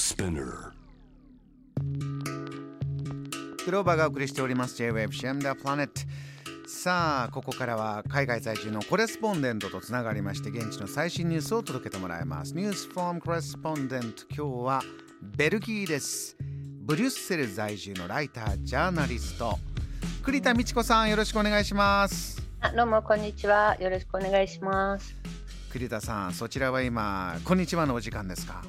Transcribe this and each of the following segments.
Spinner. グローバーがお送りしております。J-Wave シェムダプラネットさあここからは海外在住のコレスポンデントとつながりまして現地の最新ニュースを届けてもらいます。ニュースフォームコレスポンデント今日はベルギーです。ブリュッセル在住のライタージャーナリスト栗田美智子さんよろしくお願いします。あどうもこんにちは。よろしくお願いします。栗田さんそちらは今こんにちはのお時間ですか？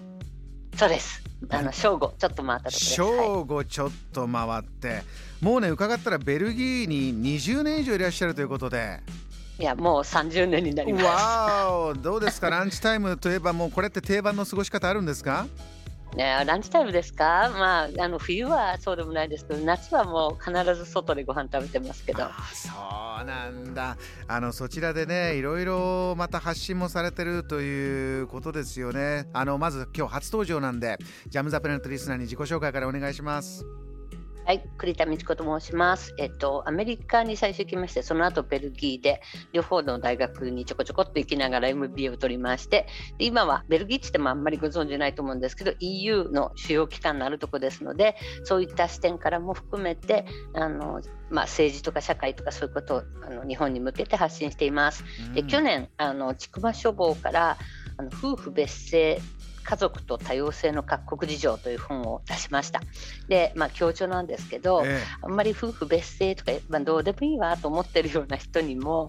そうです。あの 正午ちょっと回ったところです。正午ちょっと回ってもうね伺ったらベルギーに20年以上いらっしゃるということで。いやもう30年になります。わおどうですか？ランチタイムといえばもうこれって定番の過ごし方あるんですか？ね、ランチタイムですか、まあ、あの冬はそうでもないですけど夏はもう必ず外でご飯食べてますけど。そうなんだ。あのそちらでねいろいろまた発信もされてるということですよね。あのまず今日初登場なんでジャム・ザ・プラネットリスナーに自己紹介からお願いします。はい、栗田美智子と申します。えっと、アメリカに最初行きまして、その後ベルギーで、両方の大学にちょこちょこっと行きながら MBA を取りまして、で今はベルギーって言ってもあんまりご存じないと思うんですけど、EU の主要機関のあるとこですので、そういった視点からも含めて、あのまあ、政治とか社会とかそういうことをあの日本に向けて発信しています。で去年、あの千曲書房からあの夫婦別姓家族と多様性の各国事情という本を出しました。で、まあ強調なんですけど、えあんまり夫婦別姓とか、まあ、どうでもいいわと思ってるような人にも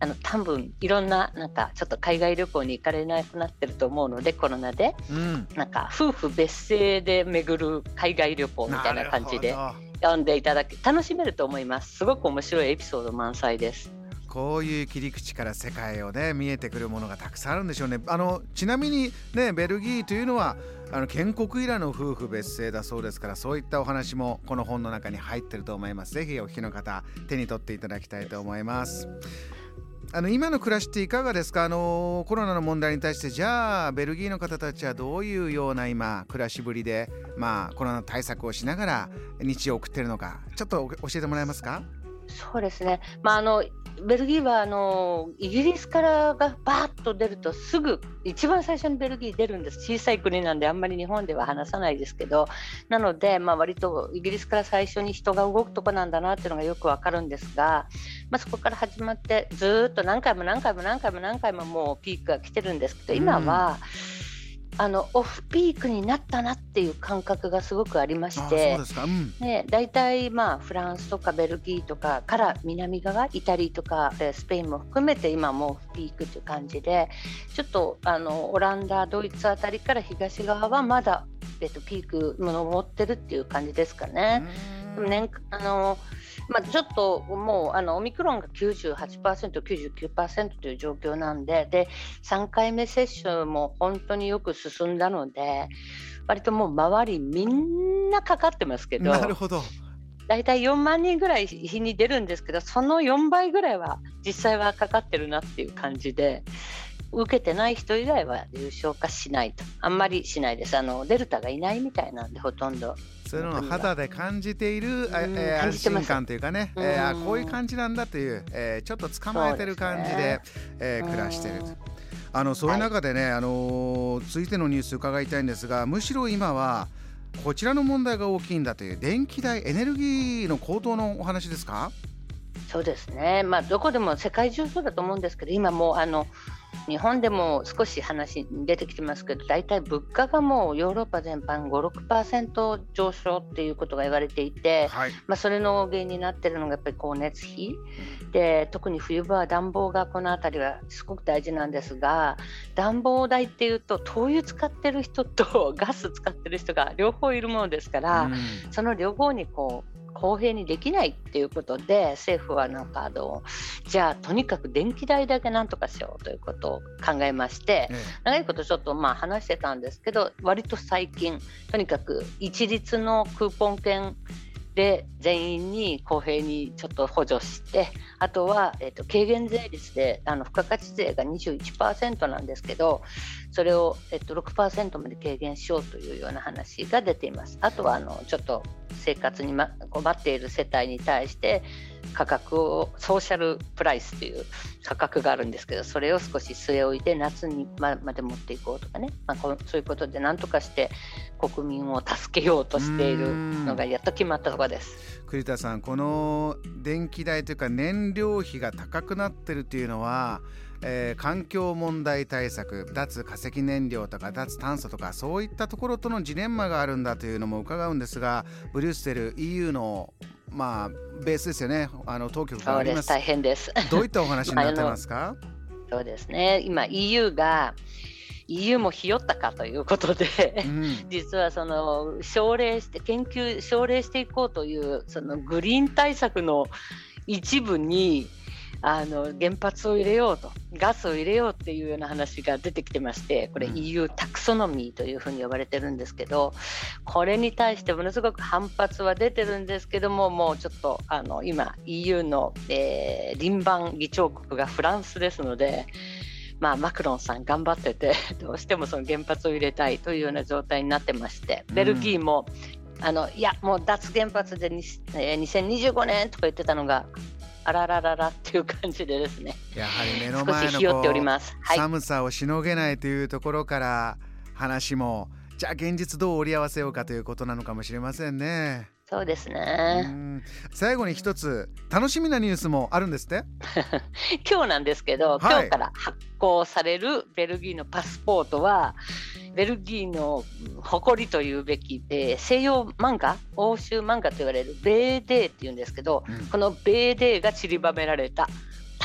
あの多分いろんななんかちょっと海外旅行に行かれなくなってると思うのでコロナでえうん。なんか夫婦別姓で巡る海外旅行みたいな感じで読んでいただけ楽しめると思います。すごく面白いエピソード満載ですこういう切り口から世界をね見えてくるものがたくさんあるんでしょうね。あのちなみにねベルギーというのはあの建国以来の夫婦別姓だそうですからそういったお話もこの本の中に入ってると思います。ぜひお聞きの方手に取っていただきたいと思います。あの今の暮らしっていかがですか？あのコロナの問題に対してじゃあベルギーの方たちはどういうような今暮らしぶりでまあコロナ対策をしながら日常を送ってるのかちょっと教えてもらえますか？そうですね、まあ、あのベルギーはあのイギリスからがバーッと出るとすぐ一番最初にベルギー出るんです。小さい国なんであんまり日本では話さないですけど。なので、まあ、割とイギリスから最初に人が動くとこなんだなっていうのがよくわかるんですが、まあ、そこから始まってずっと何回も何回も何回も何回ももうピークが来てるんですけど今は、あのオフピークになったなっていう感覚がすごくありましてで。すかうんね、大体まあフランスとかベルギーとかから南側イタリーとかえースペインも含めて今もうピークという感じでちょっとあのオランダドイツあたりから東側はまだ、えっと、ピークも登ってるっていう感じですかね。年あのまあ、ちょっともうあのオミクロンが98%、99%という状況なんでで3回目接種も本当によく進んだので割ともう周りみんなかかってますけどなるほど。大体4万人ぐらい日に出るんですけどその4倍ぐらいは実際はかかってるなっていう感じで受けてない人以外は重症化しないと。あんまりしないです。あのデルタがいないみたいなんでほとんどそういうのを肌で感じている、あうん。えー安心感というかね、えーこういう感じなんだという、えーちょっと捕まえてる感じでえー暮らしてる。と。あのそういう中でね、あのー続いてのニュース伺いたいんですがむしろ今はこちらの問題が大きいんだという電気代エネルギーの高騰のお話ですか？そうですね、まあ、どこでも世界中そうだと思うんですけど今もうあの日本でも少し話に出てきてますけど大体物価がもうヨーロッパ全般56%上昇っていうことが言われていて、はい。まあ、それの原因になってるのがやっぱり光熱費。で特に冬場は暖房がこの辺りはすごく大事なんですが暖房代っていうと灯油使ってる人と ガス使ってる人が両方いるものですから、うん。その両方にこう公平にできないっていうことで政府はなんかあのじゃあとにかく電気代だけなんとかしようということを考えましてえ長いことちょっとまあ話してたんですけど割と最近とにかく一律のクーポン券で全員に公平にちょっと補助してあとは、えーと、軽減税率であの付加価値税が21%なんですけどそれを、えーと、6%まで軽減しようというような話が出ています。あとはあのちょっと生活に、ま、困っている世帯に対して価格をソーシャルプライスという価格があるんですけどそれを少し据え置いて夏にまで持っていこうとかね、まあ、こそういうことで何とかして国民を助けようとしているのがやっと決まったとこです。栗田さんこの電気代というか燃料費が高くなってるというのはえー、環境問題対策脱化石燃料とか脱炭素とかそういったところとのジレンマがあるんだというのも伺うんですがブリュッセル EU のまあベースですよね。あの当局があります。大変です。どういったお話になってますか？そうですね。今 EU が EU もひよったかということで、うん、実はその奨励して研究奨励していこうというそのグリーン対策の一部にあの原発を入れようとガスを入れようっていうような話が出てきてましてこれ EU タクソノミーというふうに呼ばれてるんですけどこれに対してものすごく反発は出てるんですけどももうちょっとあの今 EU の、えー、輪番議長国がフランスですので。まあ、マクロンさん頑張ってて どうしてもその原発を入れたいというような状態になってましてベルギーも、あのいやもう脱原発で、えー、2025年とか言ってたのがあららららっていう感じでですね。やはり目の前のこう寒さをしのげないというところから話もじゃあ現実どう折り合わせようかということなのかもしれませんね。そうですね。最後に一つ楽しみなニュースもあるんですって？今日なんですけど、はい、今日から発行されるベルギーのパスポートはベルギーの誇りというべき、えー、西洋漫画欧州漫画と言われるベーデーっていうんですけど、うん、このベーデーが散りばめられた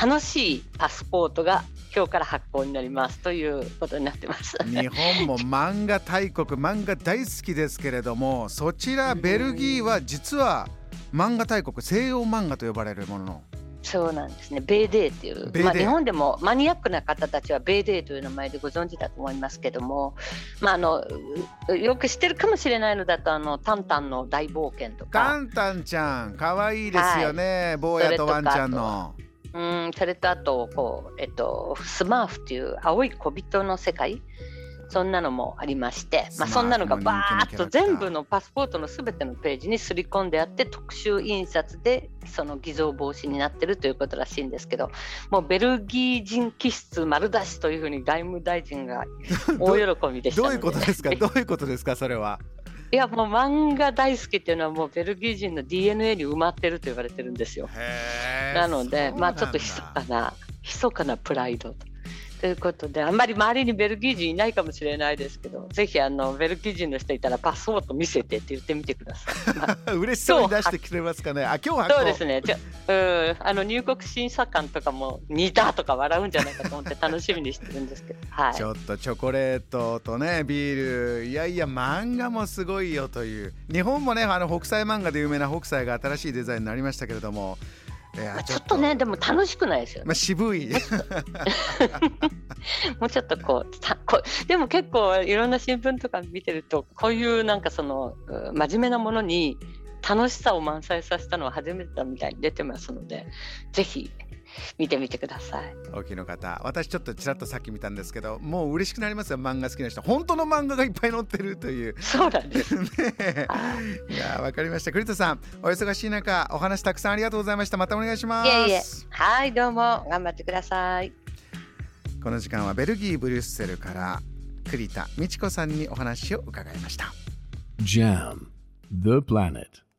楽しいパスポートが今日から発行になりますということになってます。日本も漫画大国漫画大好きですけれどもそちらベルギーは実は漫画大国西洋漫画と呼ばれるもののそうなんですね、ベーデーっていう、まあ、日本でもマニアックな方たちはベーデーという名前でご存知だと思いますけども、まあ、あのよく知ってるかもしれないのだと、あのタンタンの大冒険とか。タンタンちゃん、かわいいですよね、はい、坊やとワンちゃんの。うんそれとあとこう、えっと、スマーフっていう青い小人の世界そんなのもありまして、まあ、そんなのがバーッと全部のパスポートのすべてのページにすり込んであって特集印刷でその偽造防止になってるということらしいんですけどもうベルギー人気質丸出しというふうに外務大臣が 大喜びでしたどういうことですか？どういうことですか？それは。いやもう漫画大好きっていうのはもうベルギー人の DNA に埋まってると言われてるんですよ。なのでまあちょっと密かな密かなプライドとということで、あんまり周りにベルギー人いないかもしれないですけど、ぜひあのベルギー人の人いたらパスポート見せてって言ってみてください。まあ、嬉しそうに出してくれますかね。あ、今日そうですね。じゃうんあの入国審査官とかも似たとか笑うんじゃないかと思って楽しみにしてるんですけど。はい。ちょっとチョコレートとねビール、いやいや漫画もすごいよという。日本もねあの北斎漫画で有名な北斎が新しいデザインになりましたけれども。ちょっとねでも楽しくないですよね。まあ、渋い もうちょっとこうたこでも結構いろんな新聞とか見てるとこういうなんかその真面目なものに楽しさを満載させたのは初めてだみたいに出てますのでぜひ見てみてください。大きの方私ちょっとちらっとさっき見たんですけどもう嬉しくなりますよ漫画好きな人。本当の漫画がいっぱい載ってるという。そうなんです。ねい。やわかりました。栗田さんお忙しい中お話たくさんありがとうございました。またお願いします。いえいえ。はいどうも頑張ってください。この時間はベルギーブリュッセルから栗田美智子さんにお話を伺いました。JAM The Planet